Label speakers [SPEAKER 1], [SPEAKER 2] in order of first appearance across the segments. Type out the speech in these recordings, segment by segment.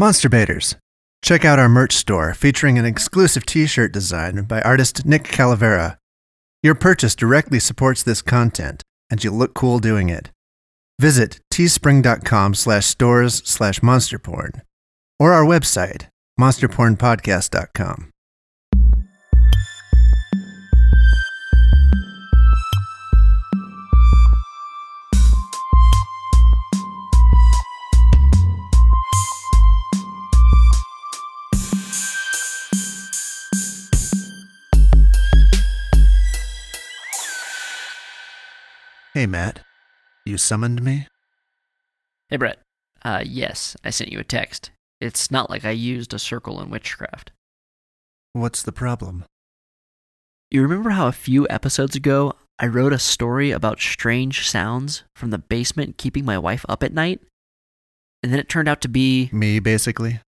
[SPEAKER 1] Monster Baiters. Check out our merch store featuring an exclusive t shirt design by artist Nick Calavera. Your purchase directly supports this content, and you'll look cool doing it. Visit teespring.com slash stores slash monsterporn or our website, monsterpornpodcast.com. Hey, Matt. You summoned me?
[SPEAKER 2] Hey, Brett. Uh, yes, I sent you a text. It's not like I used a circle in witchcraft.
[SPEAKER 1] What's the problem?
[SPEAKER 2] You remember how a few episodes ago I wrote a story about strange sounds from the basement keeping my wife up at night? And then it turned out to be.
[SPEAKER 1] Me, basically?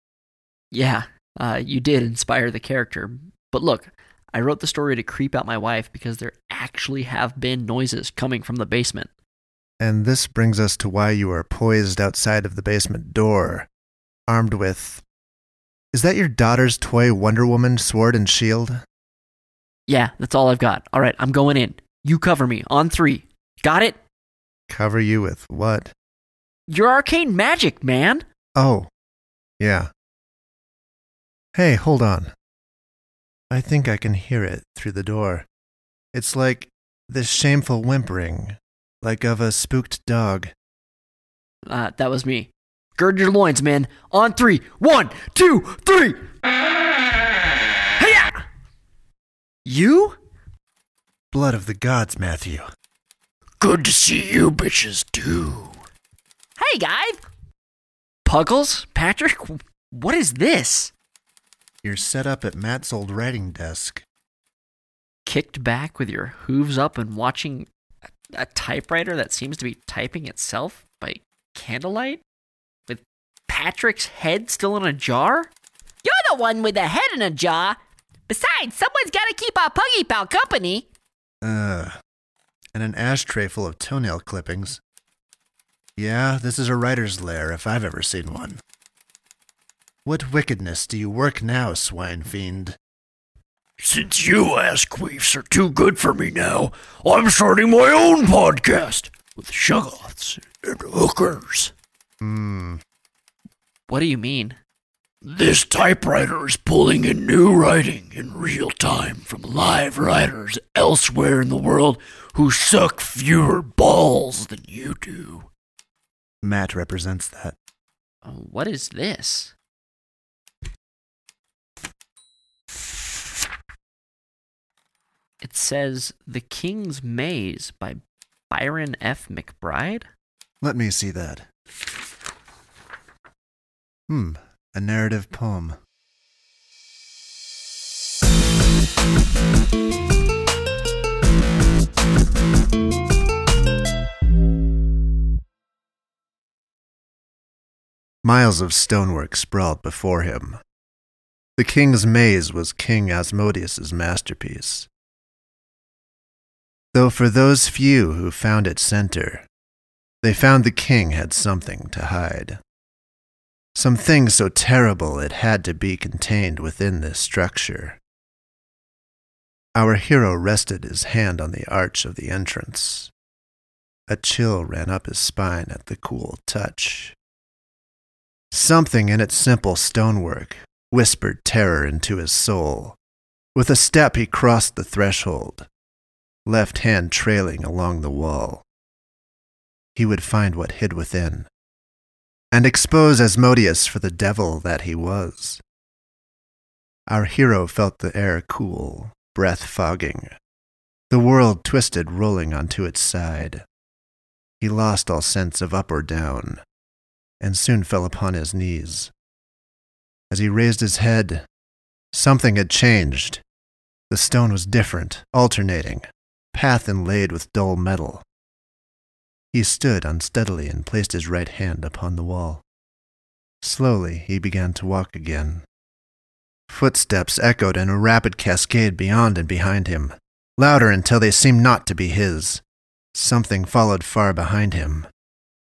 [SPEAKER 2] Yeah, uh, you did inspire the character. But look, I wrote the story to creep out my wife because there actually have been noises coming from the basement.
[SPEAKER 1] And this brings us to why you are poised outside of the basement door, armed with. Is that your daughter's toy Wonder Woman sword and shield?
[SPEAKER 2] Yeah, that's all I've got. All right, I'm going in. You cover me on three. Got it?
[SPEAKER 1] Cover you with what?
[SPEAKER 2] Your arcane magic, man.
[SPEAKER 1] Oh, yeah. Hey, hold on. I think I can hear it through the door. It's like this shameful whimpering, like of a spooked dog.
[SPEAKER 2] Uh, that was me. Gird your loins, man. On three. One, two, three. Hiya! You?
[SPEAKER 1] Blood of the gods, Matthew.
[SPEAKER 2] Good to see you bitches too. Hey, guys. Puggles? Patrick? What is this?
[SPEAKER 1] You're set up at Matt's old writing desk.
[SPEAKER 2] Kicked back with your hooves up and watching a, a typewriter that seems to be typing itself by candlelight? With Patrick's head still in a jar?
[SPEAKER 3] You're the one with the head in a jar. Besides, someone's got to keep our puggy pal company.
[SPEAKER 1] Uh, and an ashtray full of toenail clippings. Yeah, this is a writer's lair if I've ever seen one. What wickedness do you work now, swine fiend?
[SPEAKER 4] Since you ass queefs are too good for me now, I'm starting my own podcast with shoggoths and hookers.
[SPEAKER 1] Hmm.
[SPEAKER 2] What do you mean?
[SPEAKER 4] This typewriter is pulling in new writing in real time from live writers elsewhere in the world who suck fewer balls than you do.
[SPEAKER 1] Matt represents that.
[SPEAKER 2] What is this? It says The King's Maze by Byron F. McBride?
[SPEAKER 1] Let me see that. Hmm, a narrative poem. Miles of stonework sprawled before him. The king's maze was King Asmodeus's masterpiece. Though for those few who found its center, they found the king had something to hide. Something so terrible it had to be contained within this structure. Our hero rested his hand on the arch of the entrance. A chill ran up his spine at the cool touch. Something in its simple stonework whispered terror into his soul. With a step, he crossed the threshold, left hand trailing along the wall. He would find what hid within, and expose Asmodeus for the devil that he was. Our hero felt the air cool, breath fogging, the world twisted, rolling onto its side. He lost all sense of up or down, and soon fell upon his knees. As he raised his head, something had changed. The stone was different, alternating, path inlaid with dull metal. He stood unsteadily and placed his right hand upon the wall. Slowly he began to walk again. Footsteps echoed in a rapid cascade beyond and behind him, louder until they seemed not to be his. Something followed far behind him.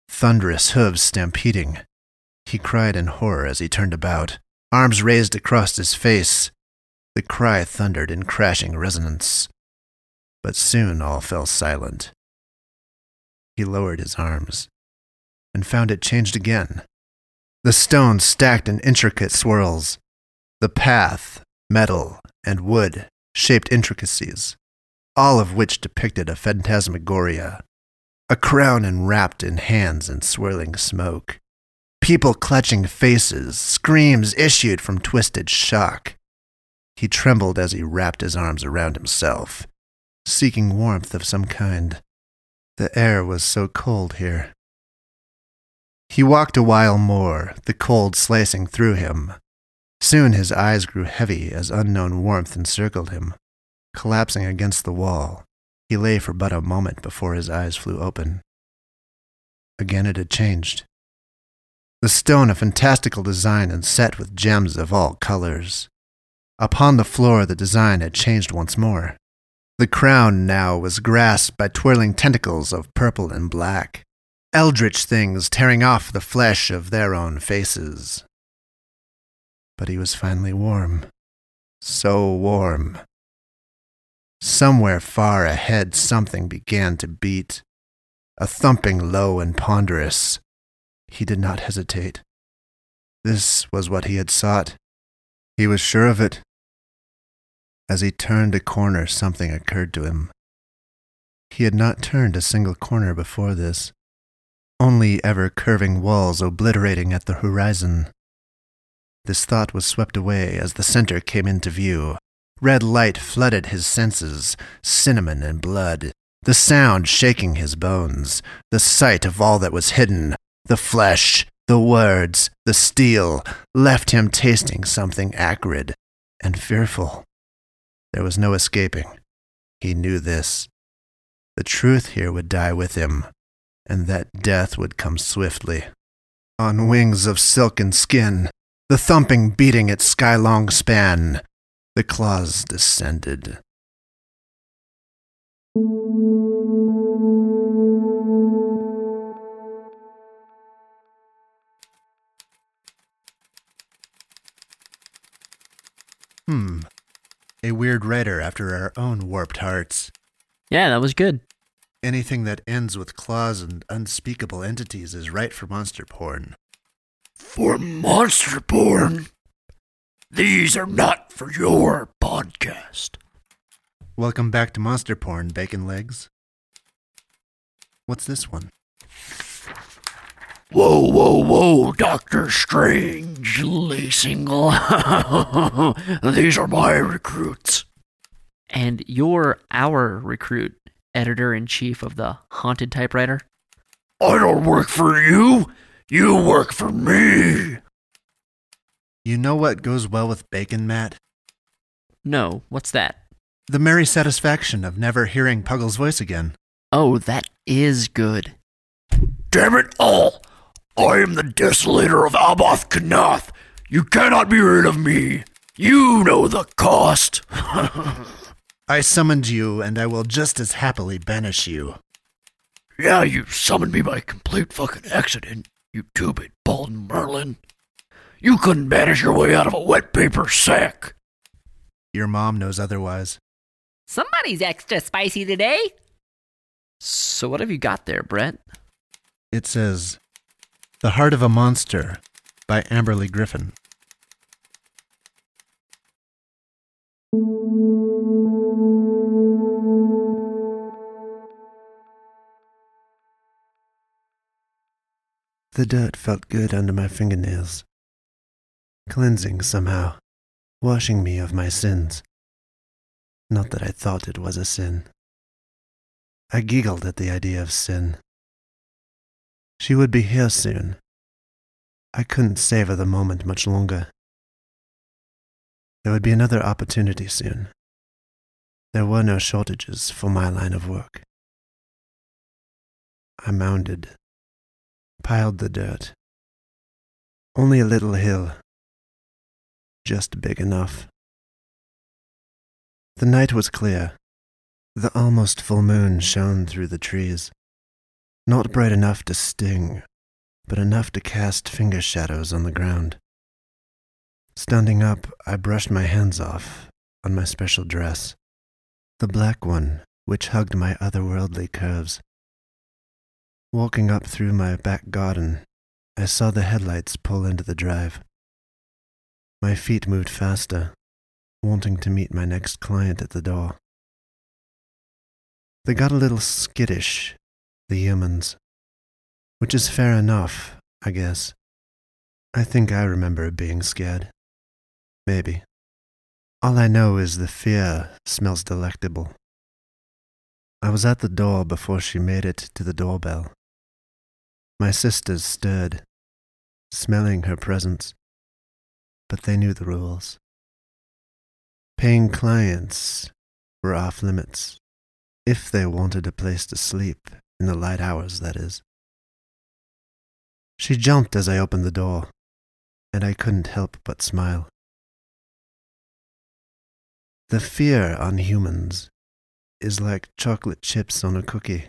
[SPEAKER 1] Thunderous hooves stampeding. He cried in horror as he turned about, arms raised across his face. The cry thundered in crashing resonance. But soon all fell silent. He lowered his arms and found it changed again. The stones stacked in intricate swirls. The path, metal, and wood shaped intricacies, all of which depicted a phantasmagoria. A crown enwrapped in hands and swirling smoke. People clutching faces, screams issued from twisted shock. He trembled as he wrapped his arms around himself, seeking warmth of some kind. The air was so cold here. He walked a while more, the cold slicing through him. Soon his eyes grew heavy as unknown warmth encircled him. Collapsing against the wall, he lay for but a moment before his eyes flew open. Again it had changed. The stone of fantastical design and set with gems of all colors. Upon the floor, the design had changed once more. The crown now was grasped by twirling tentacles of purple and black eldritch things tearing off the flesh of their own faces. But he was finally warm. So warm. Somewhere far ahead, something began to beat. A thumping low and ponderous. He did not hesitate. This was what he had sought. He was sure of it. As he turned a corner, something occurred to him. He had not turned a single corner before this only ever curving walls obliterating at the horizon. This thought was swept away as the center came into view. Red light flooded his senses, cinnamon and blood, the sound shaking his bones, the sight of all that was hidden, the flesh, the words, the steel, left him tasting something acrid and fearful. There was no escaping. He knew this. The truth here would die with him, and that death would come swiftly. On wings of silken skin, the thumping beating its sky-long span, the claws descended. Hmm. A weird writer after our own warped hearts.
[SPEAKER 2] Yeah, that was good.
[SPEAKER 1] Anything that ends with claws and unspeakable entities is right for monster porn.
[SPEAKER 4] For monster porn? These are not for your podcast.
[SPEAKER 1] Welcome back to Monster Porn, Bacon Legs. What's this one?
[SPEAKER 4] Whoa, whoa, whoa, Doctor Strange, Lee Single. These are my recruits.
[SPEAKER 2] And you're our recruit, editor in chief of the Haunted Typewriter?
[SPEAKER 4] I don't work for you. You work for me.
[SPEAKER 1] You know what goes well with bacon, Matt?
[SPEAKER 2] No, what's that?
[SPEAKER 1] The merry satisfaction of never hearing Puggle's voice again.
[SPEAKER 2] Oh, that is good.
[SPEAKER 4] Damn it all! I am the desolator of Abath Kanath. You cannot be rid of me. You know the cost.
[SPEAKER 1] I summoned you, and I will just as happily banish you.
[SPEAKER 4] Yeah, you summoned me by complete fucking accident, you two-bit bald Merlin. You couldn't banish your way out of a wet paper sack.
[SPEAKER 1] Your mom knows otherwise.
[SPEAKER 3] Somebody's extra spicy today.
[SPEAKER 2] So, what have you got there, Brett?
[SPEAKER 1] It says, The Heart of a Monster by Amberly Griffin. The dirt felt good under my fingernails, cleansing somehow, washing me of my sins. Not that I thought it was a sin. I giggled at the idea of sin. She would be here soon. I couldn't savor the moment much longer. There would be another opportunity soon. There were no shortages for my line of work. I mounded, piled the dirt. Only a little hill, just big enough. The night was clear. The almost full moon shone through the trees. Not bright enough to sting, but enough to cast finger shadows on the ground. Standing up, I brushed my hands off on my special dress, the black one which hugged my otherworldly curves. Walking up through my back garden, I saw the headlights pull into the drive. My feet moved faster, wanting to meet my next client at the door. They got a little skittish, the humans, which is fair enough, I guess. I think I remember being scared. Maybe. All I know is the fear smells delectable. I was at the door before she made it to the doorbell. My sisters stirred, smelling her presence, but they knew the rules. Paying clients were off limits if they wanted a place to sleep, in the light hours, that is. She jumped as I opened the door, and I couldn't help but smile. The fear on humans is like chocolate chips on a cookie.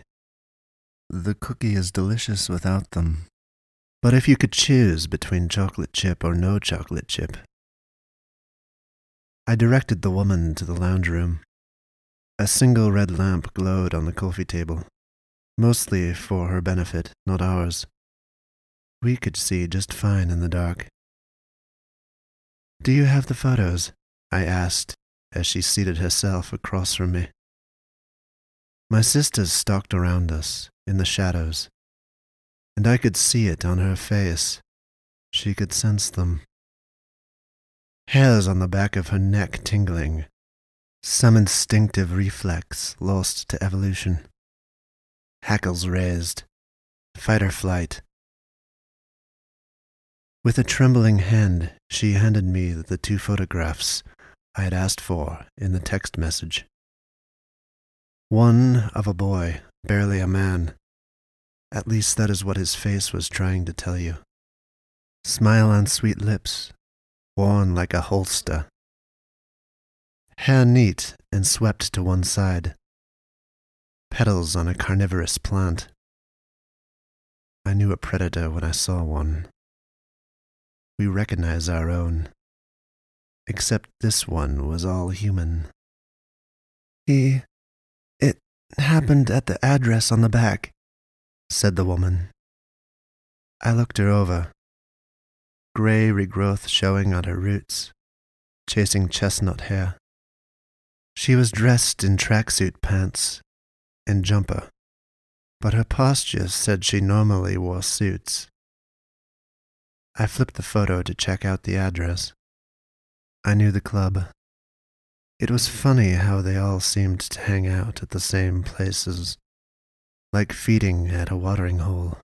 [SPEAKER 1] The cookie is delicious without them. But if you could choose between chocolate chip or no chocolate chip, I directed the woman to the lounge room. A single red lamp glowed on the coffee table, mostly for her benefit, not ours. We could see just fine in the dark. Do you have the photos? I asked as she seated herself across from me. My sisters stalked around us in the shadows, and I could see it on her face. She could sense them. Hairs on the back of her neck tingling some instinctive reflex lost to evolution. Hackles raised. Fight or flight. With a trembling hand, she handed me the two photographs I had asked for in the text message. One of a boy, barely a man. At least that is what his face was trying to tell you. Smile on sweet lips, worn like a holster hair neat and swept to one side, petals on a carnivorous plant. I knew a predator when I saw one. We recognize our own, except this one was all human. He. It happened at the address on the back, said the woman. I looked her over, gray regrowth showing on her roots, chasing chestnut hair. She was dressed in tracksuit pants and jumper, but her posture said she normally wore suits. I flipped the photo to check out the address. I knew the club. It was funny how they all seemed to hang out at the same places, like feeding at a watering hole.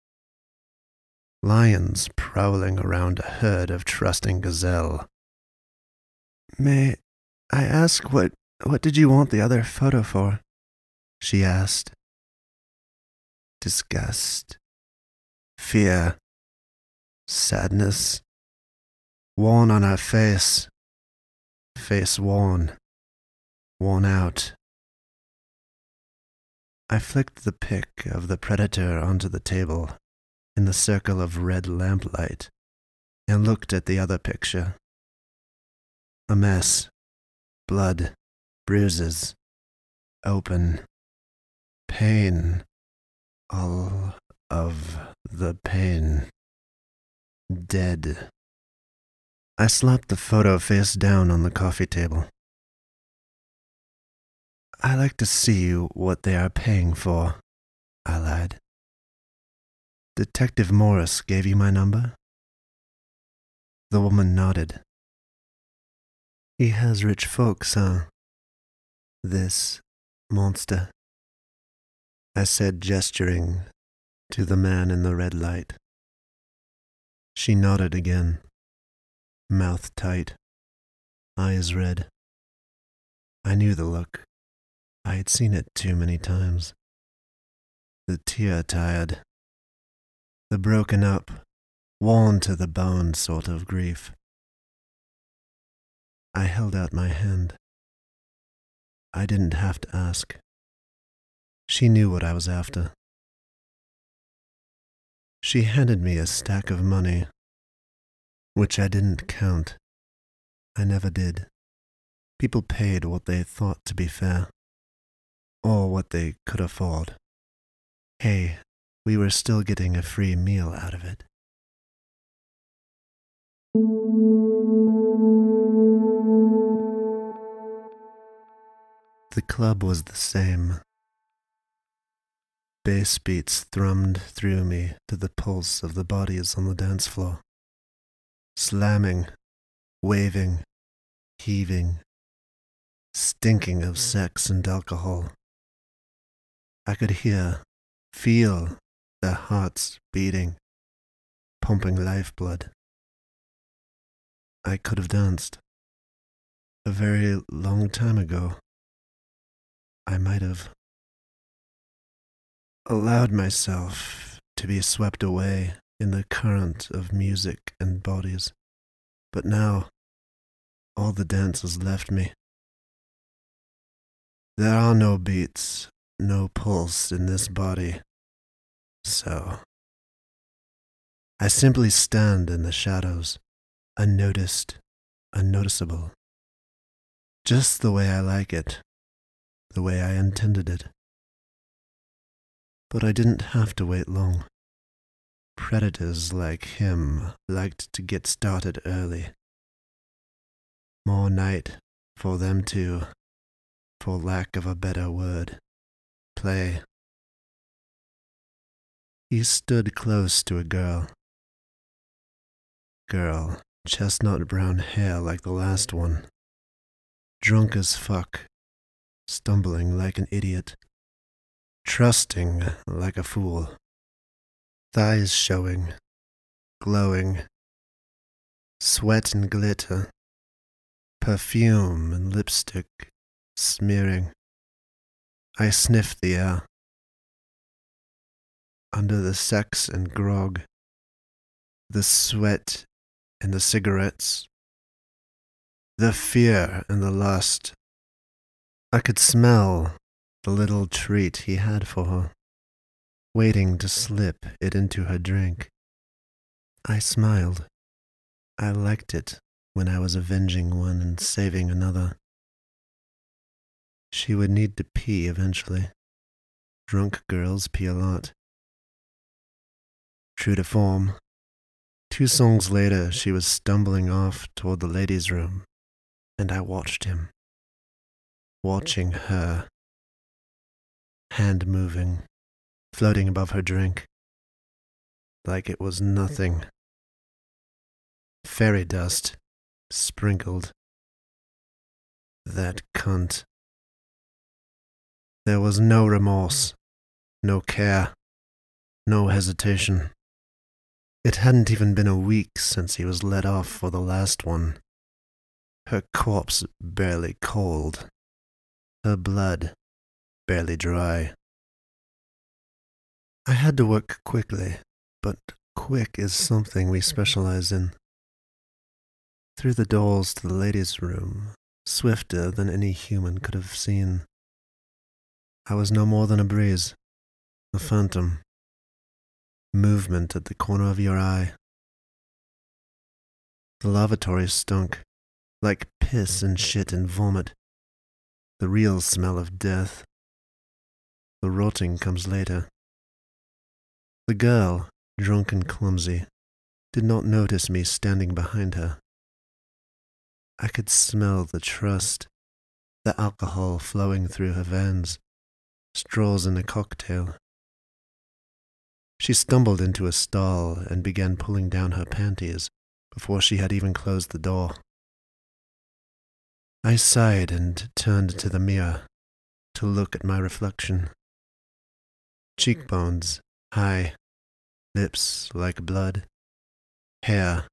[SPEAKER 1] Lions prowling around a herd of trusting gazelle. May I ask what what did you want the other photo for? She asked. Disgust, fear, sadness, worn on her face, face worn, worn out. I flicked the pic of the predator onto the table in the circle of red lamplight and looked at the other picture. A mess, blood, bruises, open, pain, all of the pain, dead. I slapped the photo face down on the coffee table. I like to see what they are paying for, I lied. Detective Morris gave you my number? The woman nodded. He has rich folks, huh? this monster, I said, gesturing to the man in the red light. She nodded again, mouth tight, eyes red. I knew the look. I had seen it too many times. The tear tired, the broken up, worn to the bone sort of grief. I held out my hand. I didn't have to ask. She knew what I was after. She handed me a stack of money, which I didn't count. I never did. People paid what they thought to be fair, or what they could afford. Hey, we were still getting a free meal out of it. The club was the same. Bass beats thrummed through me to the pulse of the bodies on the dance floor. Slamming, waving, heaving, stinking of mm. sex and alcohol. I could hear, feel their hearts beating, pumping lifeblood. I could have danced. A very long time ago. I might have allowed myself to be swept away in the current of music and bodies. But now, all the dance has left me. There are no beats, no pulse in this body. So, I simply stand in the shadows, unnoticed, unnoticeable. Just the way I like it, the way I intended it. But I didn't have to wait long. Predators like him liked to get started early. More night for them to, for lack of a better word, play. He stood close to a girl. Girl, chestnut brown hair like the last one. Drunk as fuck, stumbling like an idiot, trusting like a fool. Thighs showing, glowing, sweat and glitter, perfume and lipstick smearing. I sniffed the air. Under the sex and grog, the sweat and the cigarettes, the fear and the lust, I could smell the little treat he had for her waiting to slip it into her drink. I smiled. I liked it when I was avenging one and saving another. She would need to pee eventually. Drunk girls pee a lot. True to form, two songs later she was stumbling off toward the ladies' room, and I watched him. Watching her. Hand moving, floating above her drink, like it was nothing. Fairy dust sprinkled. That cunt. There was no remorse, no care, no hesitation. It hadn't even been a week since he was let off for the last one. Her corpse barely cold, her blood barely dry. I had to work quickly, but quick is something we specialize in. Through the doors to the ladies' room, swifter than any human could have seen. I was no more than a breeze, a phantom, movement at the corner of your eye. The lavatory stunk, like piss and shit and vomit, the real smell of death. The rotting comes later. The girl, drunk and clumsy, did not notice me standing behind her. I could smell the trust, the alcohol flowing through her veins, straws in a cocktail. She stumbled into a stall and began pulling down her panties before she had even closed the door. I sighed and turned to the mirror to look at my reflection. Cheekbones high, lips like blood, hair,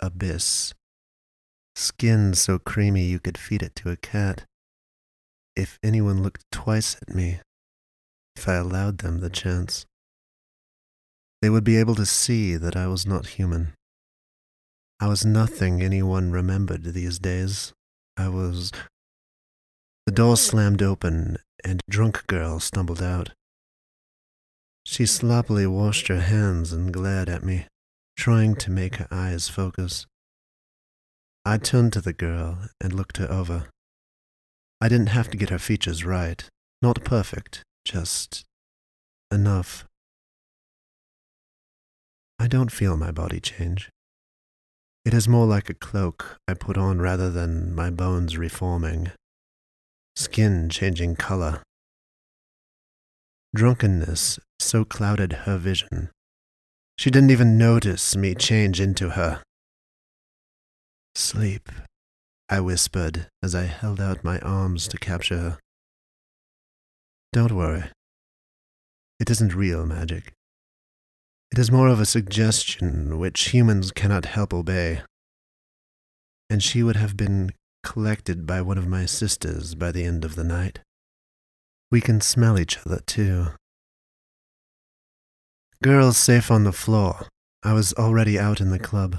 [SPEAKER 1] abyss, skin so creamy you could feed it to a cat. If anyone looked twice at me, if I allowed them the chance, they would be able to see that I was not human. I was nothing anyone remembered these days. I was. The door slammed open, and a drunk girl stumbled out. She sloppily washed her hands and glared at me, trying to make her eyes focus. I turned to the girl and looked her over. I didn't have to get her features right, not perfect, just enough. I don't feel my body change. It is more like a cloak I put on rather than my bones reforming, skin changing color. Drunkenness so clouded her vision. She didn't even notice me change into her. Sleep, I whispered as I held out my arms to capture her. Don't worry. It isn't real magic. It is more of a suggestion which humans cannot help obey. And she would have been collected by one of my sisters by the end of the night. We can smell each other, too. Girls safe on the floor. I was already out in the club,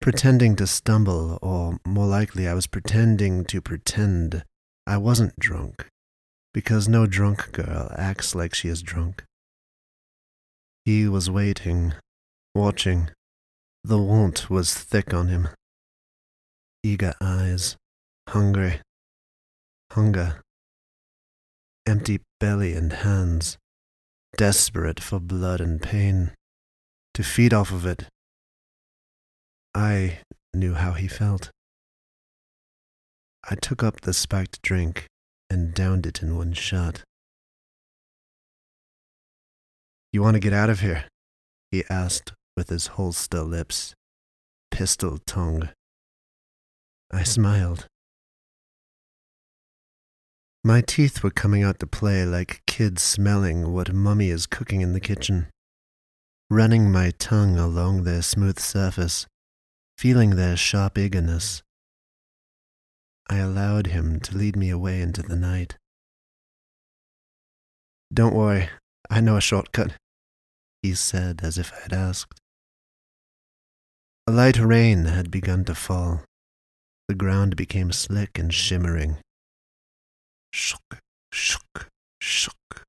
[SPEAKER 1] pretending to stumble, or more likely, I was pretending to pretend I wasn't drunk, because no drunk girl acts like she is drunk. He was waiting, watching. The want was thick on him. Eager eyes, hungry, hunger, empty belly and hands, desperate for blood and pain, to feed off of it. I knew how he felt. I took up the spiked drink and downed it in one shot. You want to get out of here? He asked with his holster lips, pistol tongue. I hmm. smiled. My teeth were coming out to play like kids smelling what mummy is cooking in the kitchen, running my tongue along their smooth surface, feeling their sharp eagerness. I allowed him to lead me away into the night. Don't worry, I know a shortcut, he said as if I had asked. A light rain had begun to fall. The ground became slick and shimmering. Shook, shook, shook.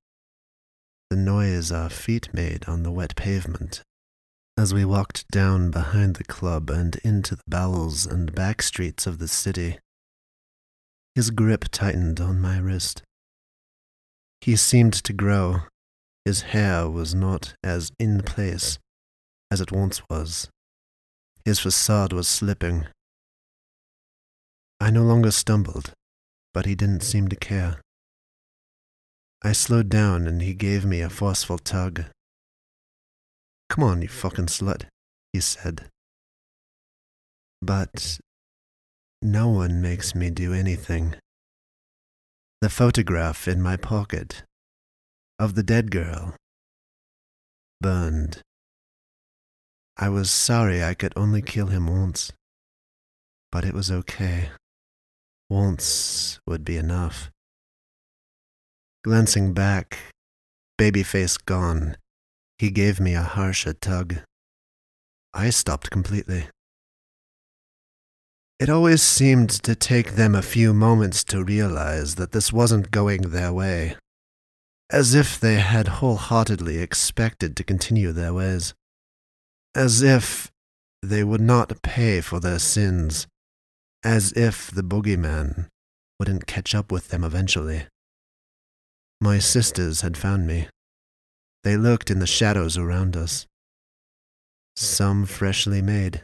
[SPEAKER 1] The noise our feet made on the wet pavement as we walked down behind the club and into the bowels and back streets of the city. His grip tightened on my wrist. He seemed to grow. His hair was not as in place as it once was. His facade was slipping. I no longer stumbled, but he didn't seem to care. I slowed down and he gave me a forceful tug. Come on, you fucking slut, he said. But no one makes me do anything. The photograph in my pocket of the dead girl burned. I was sorry I could only kill him once, but it was okay. Once would be enough. Glancing back, baby face gone, he gave me a harsher tug. I stopped completely. It always seemed to take them a few moments to realize that this wasn't going their way, as if they had wholeheartedly expected to continue their ways, as if they would not pay for their sins, as if the boogeyman wouldn't catch up with them eventually. My sisters had found me. They lurked in the shadows around us. Some freshly made,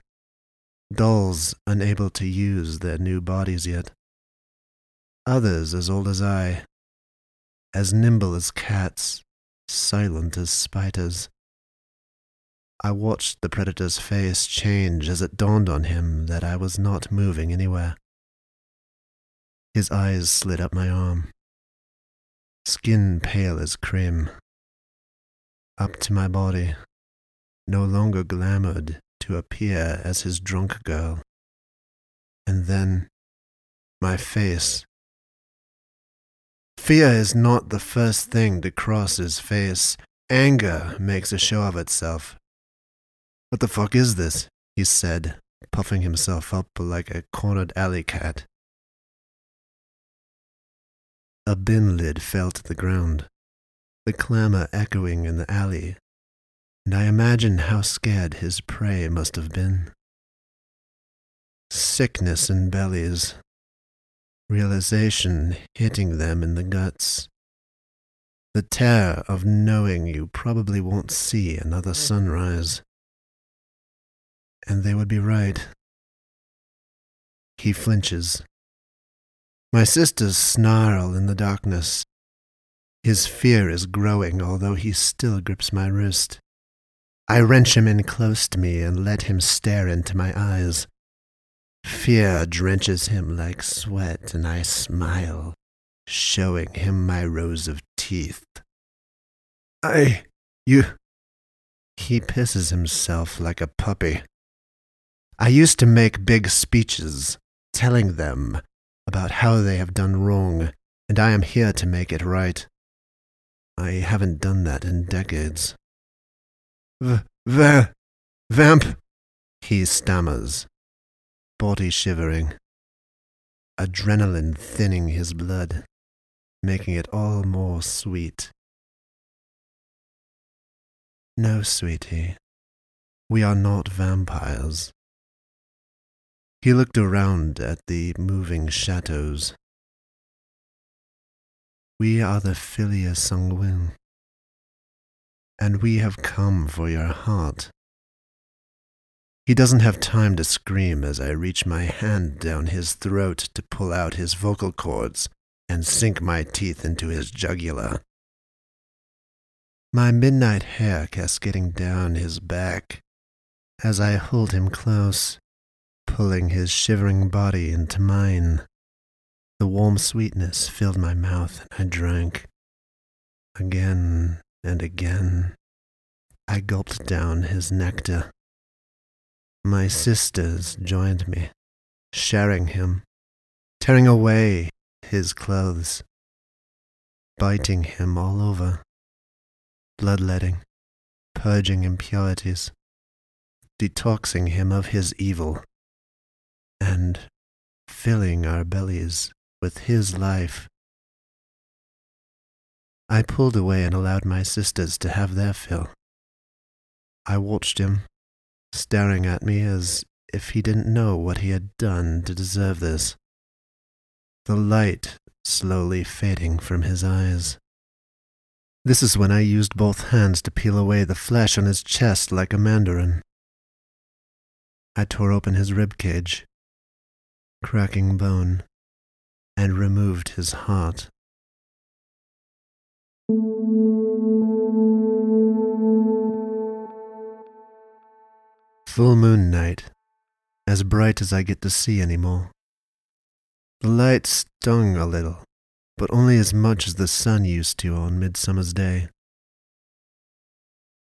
[SPEAKER 1] dolls unable to use their new bodies yet. Others as old as I, as nimble as cats, silent as spiders. I watched the predator's face change as it dawned on him that I was not moving anywhere. His eyes slid up my arm, skin pale as cream, up to my body, no longer glamoured to appear as his drunk girl. And then my face. Fear is not the first thing to cross his face. Anger makes a show of itself. What the fuck is this? he said, puffing himself up like a cornered alley cat. A bin lid fell to the ground. the clamor echoing in the alley, and I imagine how scared his prey must have been. Sickness in bellies, realization hitting them in the guts, the terror of knowing you probably won't see another sunrise. And they would be right. He flinches. My sisters snarl in the darkness. His fear is growing, although he still grips my wrist. I wrench him in close to me and let him stare into my eyes. Fear drenches him like sweat, and I smile, showing him my rows of teeth. I. you. He pisses himself like a puppy. I used to make big speeches, telling them about how they have done wrong, and I am here to make it right. I haven't done that in decades. V- va- vamp, he stammers, body shivering, adrenaline thinning his blood, making it all more sweet. No, sweetie, we are not vampires. He looked around at the moving shadows. We are the Filia Sanguine, and we have come for your heart. He doesn't have time to scream as I reach my hand down his throat to pull out his vocal cords and sink my teeth into his jugular. My midnight hair cascading down his back as I hold him close, pulling his shivering body into mine. The warm sweetness filled my mouth and I drank. Again and again, I gulped down his nectar. My sisters joined me, sharing him, tearing away his clothes, biting him all over, bloodletting, purging impurities, detoxing him of his evil, and filling our bellies with his life. I pulled away and allowed my sisters to have their fill. I watched him, staring at me as if he didn't know what he had done to deserve this. The light slowly fading from his eyes. This is when I used both hands to peel away the flesh on his chest like a mandarin. I tore open his rib cage, cracking bone, and removed his heart. Full moon night, as bright as I get to see anymore. The light stung a little, but only as much as the sun used to on Midsummer's Day.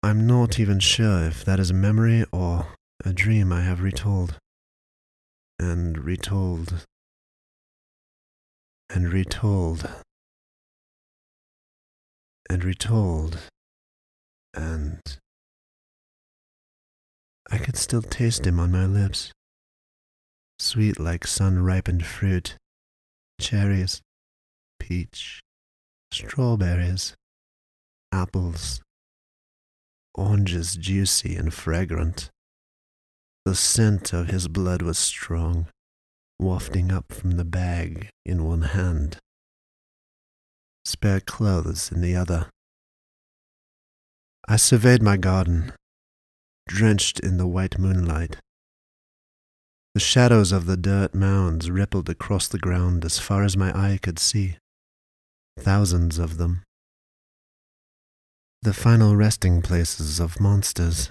[SPEAKER 1] I'm not even sure if that is a memory or a dream I have retold, and retold, and retold, and retold, and I could still taste him on my lips, sweet like sun ripened fruit, cherries, peach, strawberries, apples, oranges juicy and fragrant. The scent of his blood was strong, wafting up from the bag in one hand, spare clothes in the other. I surveyed my garden, drenched in the white moonlight. The shadows of the dirt mounds rippled across the ground as far as my eye could see, thousands of them. The final resting places of monsters.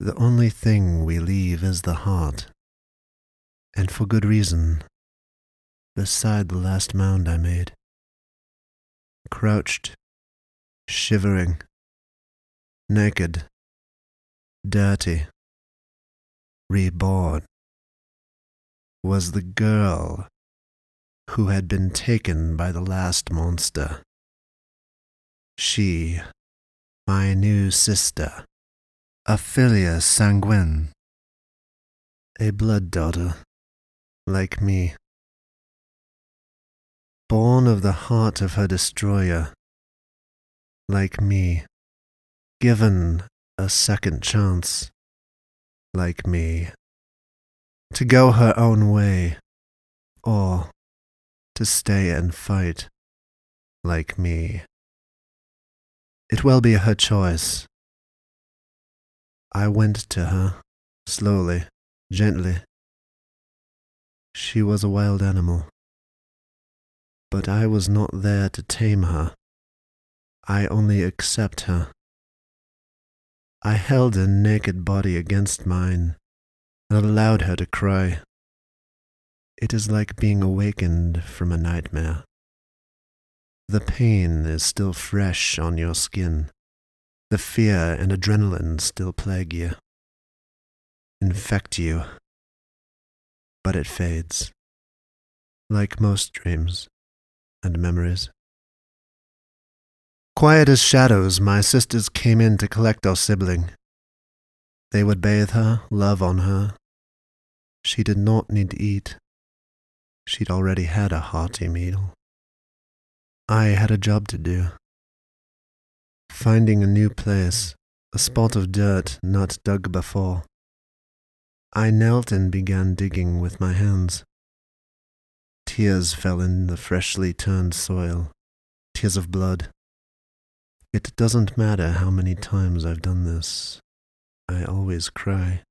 [SPEAKER 1] The only thing we leave is the heart, and for good reason, beside the last mound I made. Crouched, shivering, naked, dirty, reborn, was the girl who had been taken by the last monster. She, my new sister, a Filia Sanguine, a blood daughter, like me. Born of the heart of her destroyer, like me, given a second chance, like me, to go her own way, or to stay and fight, like me. It will be her choice. I went to her, slowly, gently. She was a wild animal. But I was not there to tame her. I only accept her. I held her naked body against mine and allowed her to cry. It is like being awakened from a nightmare. The pain is still fresh on your skin. The fear and adrenaline still plague you, infect you, but it fades, like most dreams and memories. Quiet as shadows, my sisters came in to collect our sibling. They would bathe her, love on her. She did not need to eat. She'd already had a hearty meal. I had a job to do. Finding a new place, a spot of dirt not dug before. I knelt and began digging with my hands. Tears fell in the freshly turned soil, tears of blood. It doesn't matter how many times I've done this, I always cry.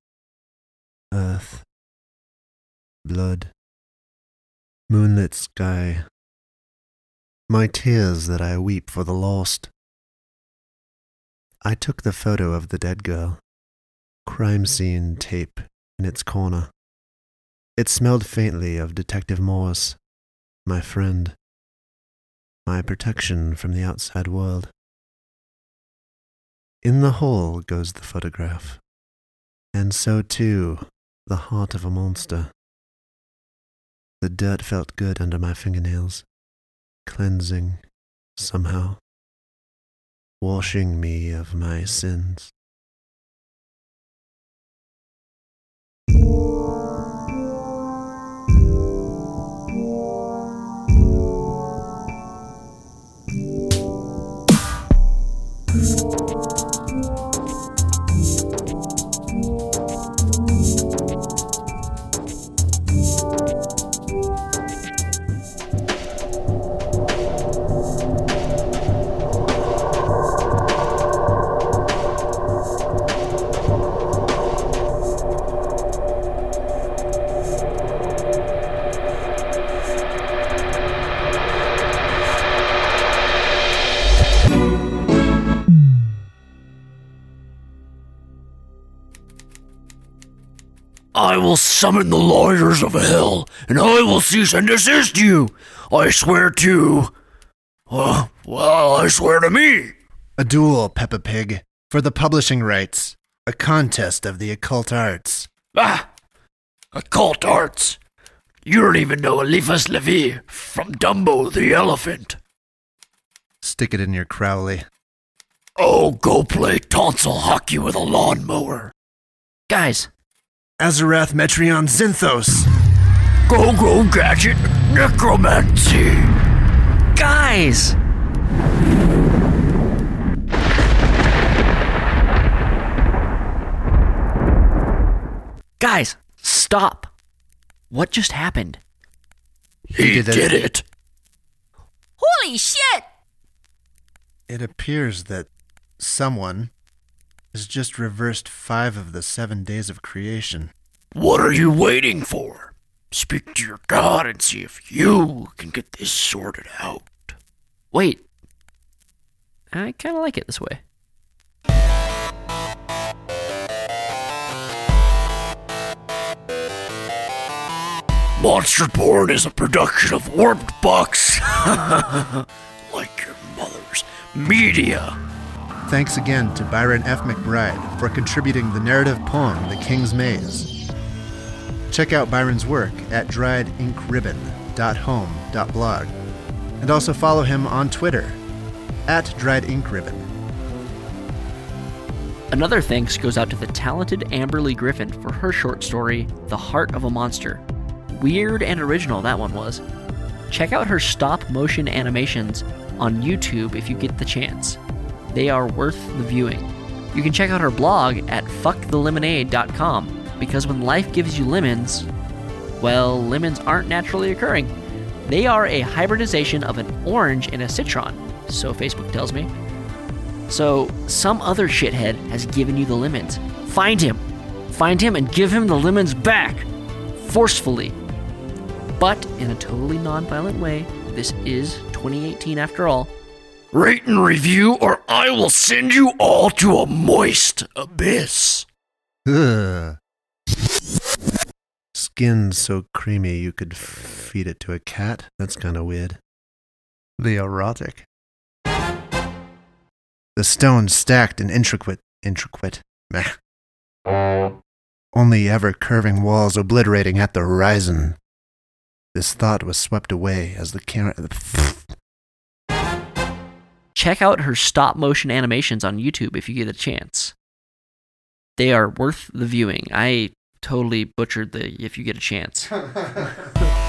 [SPEAKER 1] Earth, blood, moonlit sky, my tears that I weep for the lost. I took the photo of the dead girl, crime scene tape in its corner. It smelled faintly of Detective Morse, my friend, my protection from the outside world. In the hole goes the photograph, and so too the heart of a monster. The dirt felt good under my fingernails, cleansing somehow, washing me of my sins.
[SPEAKER 4] I will summon the lawyers of hell, and I will cease and desist you. I swear to. Uh, well, I swear to me.
[SPEAKER 1] A duel, Peppa Pig, for the publishing rights. A contest of the occult arts.
[SPEAKER 4] Ah! Occult arts. You don't even know Eliphas Levi from Dumbo the elephant.
[SPEAKER 1] Stick it in your Crowley.
[SPEAKER 4] Oh, go play tonsil hockey with a lawnmower.
[SPEAKER 2] Guys,
[SPEAKER 1] Azarath Metrion Zinthos.
[SPEAKER 4] Go, go, gadget, necromancy.
[SPEAKER 2] guys! Guys, stop! What just happened?
[SPEAKER 4] He,
[SPEAKER 1] did
[SPEAKER 4] did,
[SPEAKER 1] it.
[SPEAKER 4] it.
[SPEAKER 3] Holy shit!
[SPEAKER 1] It appears that someone has just reversed five of the seven days of creation.
[SPEAKER 4] What are you waiting for? Speak to your god and see if you can get this sorted out.
[SPEAKER 2] Wait. I kind of like it this way.
[SPEAKER 4] Monster Born is a production of Warped Box. like your mother's media.
[SPEAKER 1] Thanks again to Byron F. McBride for contributing the narrative poem The King's Maze. Check out Byron's work at driedinkribbon.home.blog and also follow him on Twitter at driedinkribbon.
[SPEAKER 2] Another thanks goes out to the talented Amberly Griffin for her short story, The Heart of a Monster. Weird and original that one was. Check out her stop motion animations on YouTube if you get the chance. They are worth the viewing. You can check out her blog at fuckthelemonade.com because when life gives you lemons, well, lemons aren't naturally occurring. They are a hybridization of an orange and a citron, so Facebook tells me. So, some other shithead has given you the lemons. Find him. Find him and give him the lemons back. Forcefully. But in a totally nonviolent way. This is 2018 after all.
[SPEAKER 4] Rate and review, or I will send you all to a moist abyss.
[SPEAKER 1] Ugh. Skin so creamy you could feed it to a cat? That's kind of weird. The erotic. The stones stacked in intricate, intricate, meh. Only ever curving walls obliterating at the horizon. This thought was swept away as the camera.
[SPEAKER 2] Check out her stop motion animations on YouTube if you get a chance. They are worth the viewing. I totally butchered the if you get a chance.